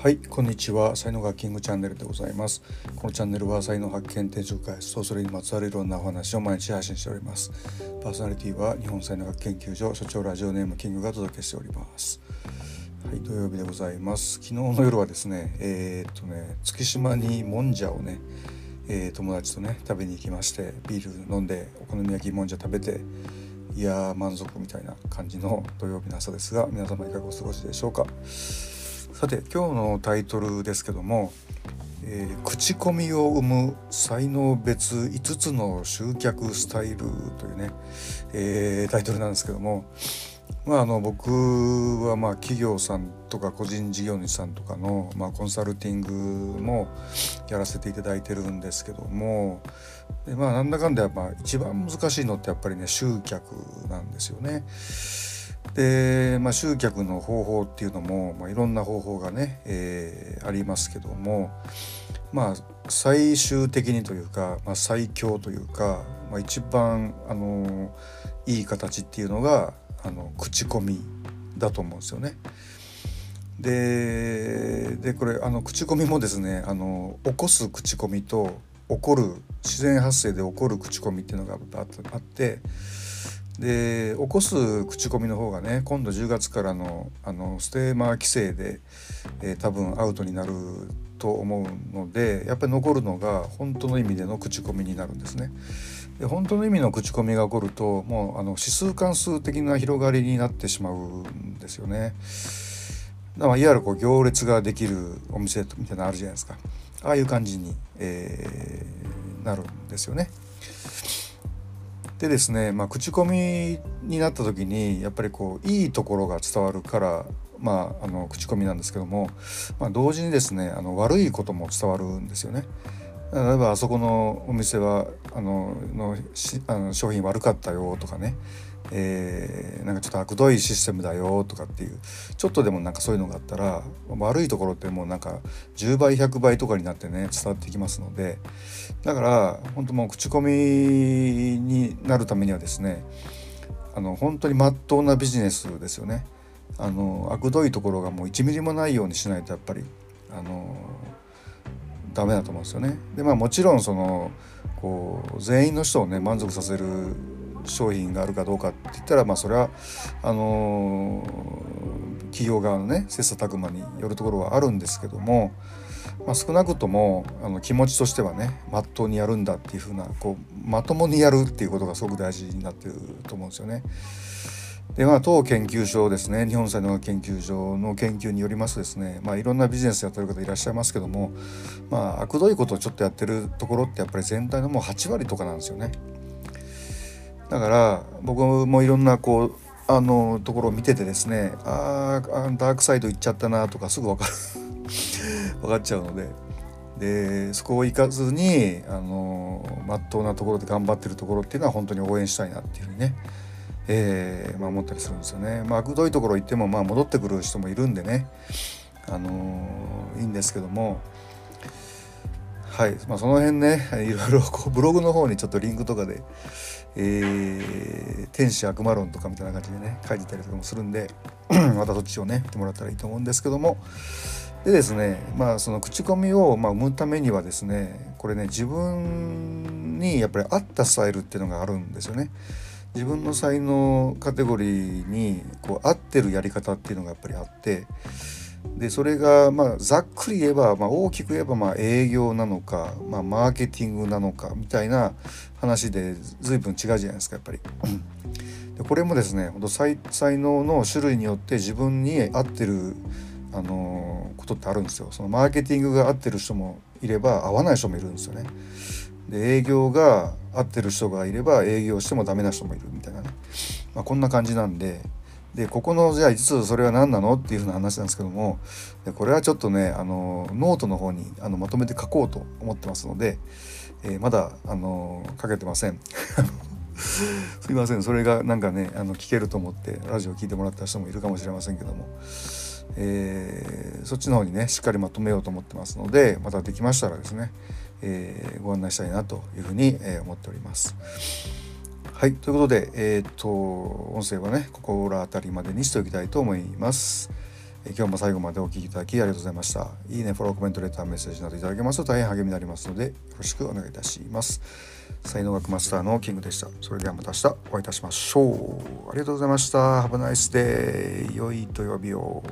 はいこんにちは。才能学キングチャンネルでございます。このチャンネルは才能発見転職開発それにまつわるいろんなお話を毎日配信しております。パーソナリティは日本才能学研究所所長ラジオネームキングがお届けしております。はい土曜日でございます。昨日の夜はですねえー、っとね月島にもんじゃをねえー、友達とね食べに行きましてビール飲んでお好み焼きもんじゃ食べていや満足みたいな感じの土曜日の朝ですが皆様いかがお過ごしでしょうか。さて今日のタイトルですけども「えー、口コミを生む才能別5つの集客スタイル」というね、えー、タイトルなんですけどもまあ、あの僕はまあ企業さんとか個人事業主さんとかのまあコンサルティングもやらせていただいてるんですけどもでまあなんだかんだやっぱ一番難しいのってやっぱりね集客なんですよね。で、まあ、集客の方法っていうのも、まあ、いろんな方法がね、えー、ありますけどもまあ最終的にというか、まあ、最強というか、まあ、一番あのいい形っていうのがあの口コミだと思うんですよね。ででこれあの口コミもですねあの起こす口コミと起こる自然発生で起こる口コミっていうのがあってで起こす口コミの方がね今度10月からのあのステーマー規制で、えー、多分アウトになると思うのでやっぱり残るのが本当の意味での口コミになるんですね。で本当の意味の口コミが起こるともうあの指数関数的な広がりになってしまうんですよね。だからいわゆるこう行列ができるお店みたいなのあるじゃないですかああいう感じに、えー、なるんですよね。でですね、まあ、口コミになった時にやっぱりこういいところが伝わるから、まあ、あの口コミなんですけども、まあ、同時にですねあの悪いことも伝わるんですよね。例えばあそこのお店はあののあの商品悪かったよとかね。えー、なんかちょっと悪どいシステムだよとかっていう。ちょっとでもなんかそういうのがあったら悪いところってもうなんか10倍100倍とかになってね伝わってきますので。だから本当もう口コミになるためにはですねあの本当にまっとうなビジネスですよね。あの悪どいところがもう1ミリもないようにしないとやっぱりあのダメだと思うんですよね。でまあもちろんそのこう全員の人をね満足させる商品があるかどうかって言ったらまあそれはあの企業側のね切磋琢磨によるところはあるんですけども、まあ、少なくともあの気持ちとしてはねまっとうにやるんだっていうふうなこうまともにやるっていうことがすごく大事になってると思うんですよね。でまあ当研究所ですね。日本才能研究所の研究によりますとですね、まあ、いろんなビジネスやってる方いらっしゃいますけども、まあ、悪どいことをちょっとやってるところってやっぱり全体のもう8割とかなんですよね。だから僕もいろんなこうあのところを見ててですねああダークサイド行っちゃったなとかすぐ分かる。分かっちゃうので。でそこを行かずにあのまっとうなところで頑張ってるところっていうのは本当に応援したいなっていうふうにね、えーまあ、思ったりするんですよね。まあ、くどいところ行ってもまあ戻ってくる人もいるんでね、あのいいんですけどもはい、まあ、その辺ね いろいろこうブログの方にちょっとリンクとかで、えー、天使悪魔論とかみたいな感じでね書いてたりとかもするんで またそっちをね見てもらったらいいと思うんですけどもでですねまあその口コミを、まあ、生むためにはですねこれね自分にやっぱり合ったスタイルっていうのがあるんですよね。自分の才能カテゴリーにこう合ってるやり方っていうのがやっぱりあってでそれがまあざっくり言えば、まあ、大きく言えばまあ営業なのか、まあ、マーケティングなのかみたいな話で随分違うじゃないですかやっぱり。でこれもですねほんと才才能の種類によって自分に合ってるあのことってあるんですよ。そのマーケティングが合ってる人もいれば合わない人もいるんですよね。で営業が合ってる人がいれば営業してもダメな人もいるみたいなね、まあ、こんな感じなんで。でここのじゃあ5つそれは何なのっていうふうな話なんですけども。これはちょっとねあのノートの方にあのまとめて書こうと思ってますので、えー、まだあの書けてません。すいません。それがなんかねあの聞けると思ってラジオ聞いてもらった人もいるかもしれませんけども、えー、そっちの方にねしっかりまとめようと思ってますのでまたできましたらですね、えー、ご案内したいなというふうに、え思っております。はいということでえっ、と音声はねここら辺りまでにしておきたいと思います。今日も最後までお聴きいただきありがとうございました。いいね、フォロー、コメント、レター、メッセージなどいただけますと大変励みになりますので、よろしくお願いいたします。才能学マスターのキングでした。それではまた明日お会いいたしましょう。ありがとうございました。Have a nice day. 良い土曜日を。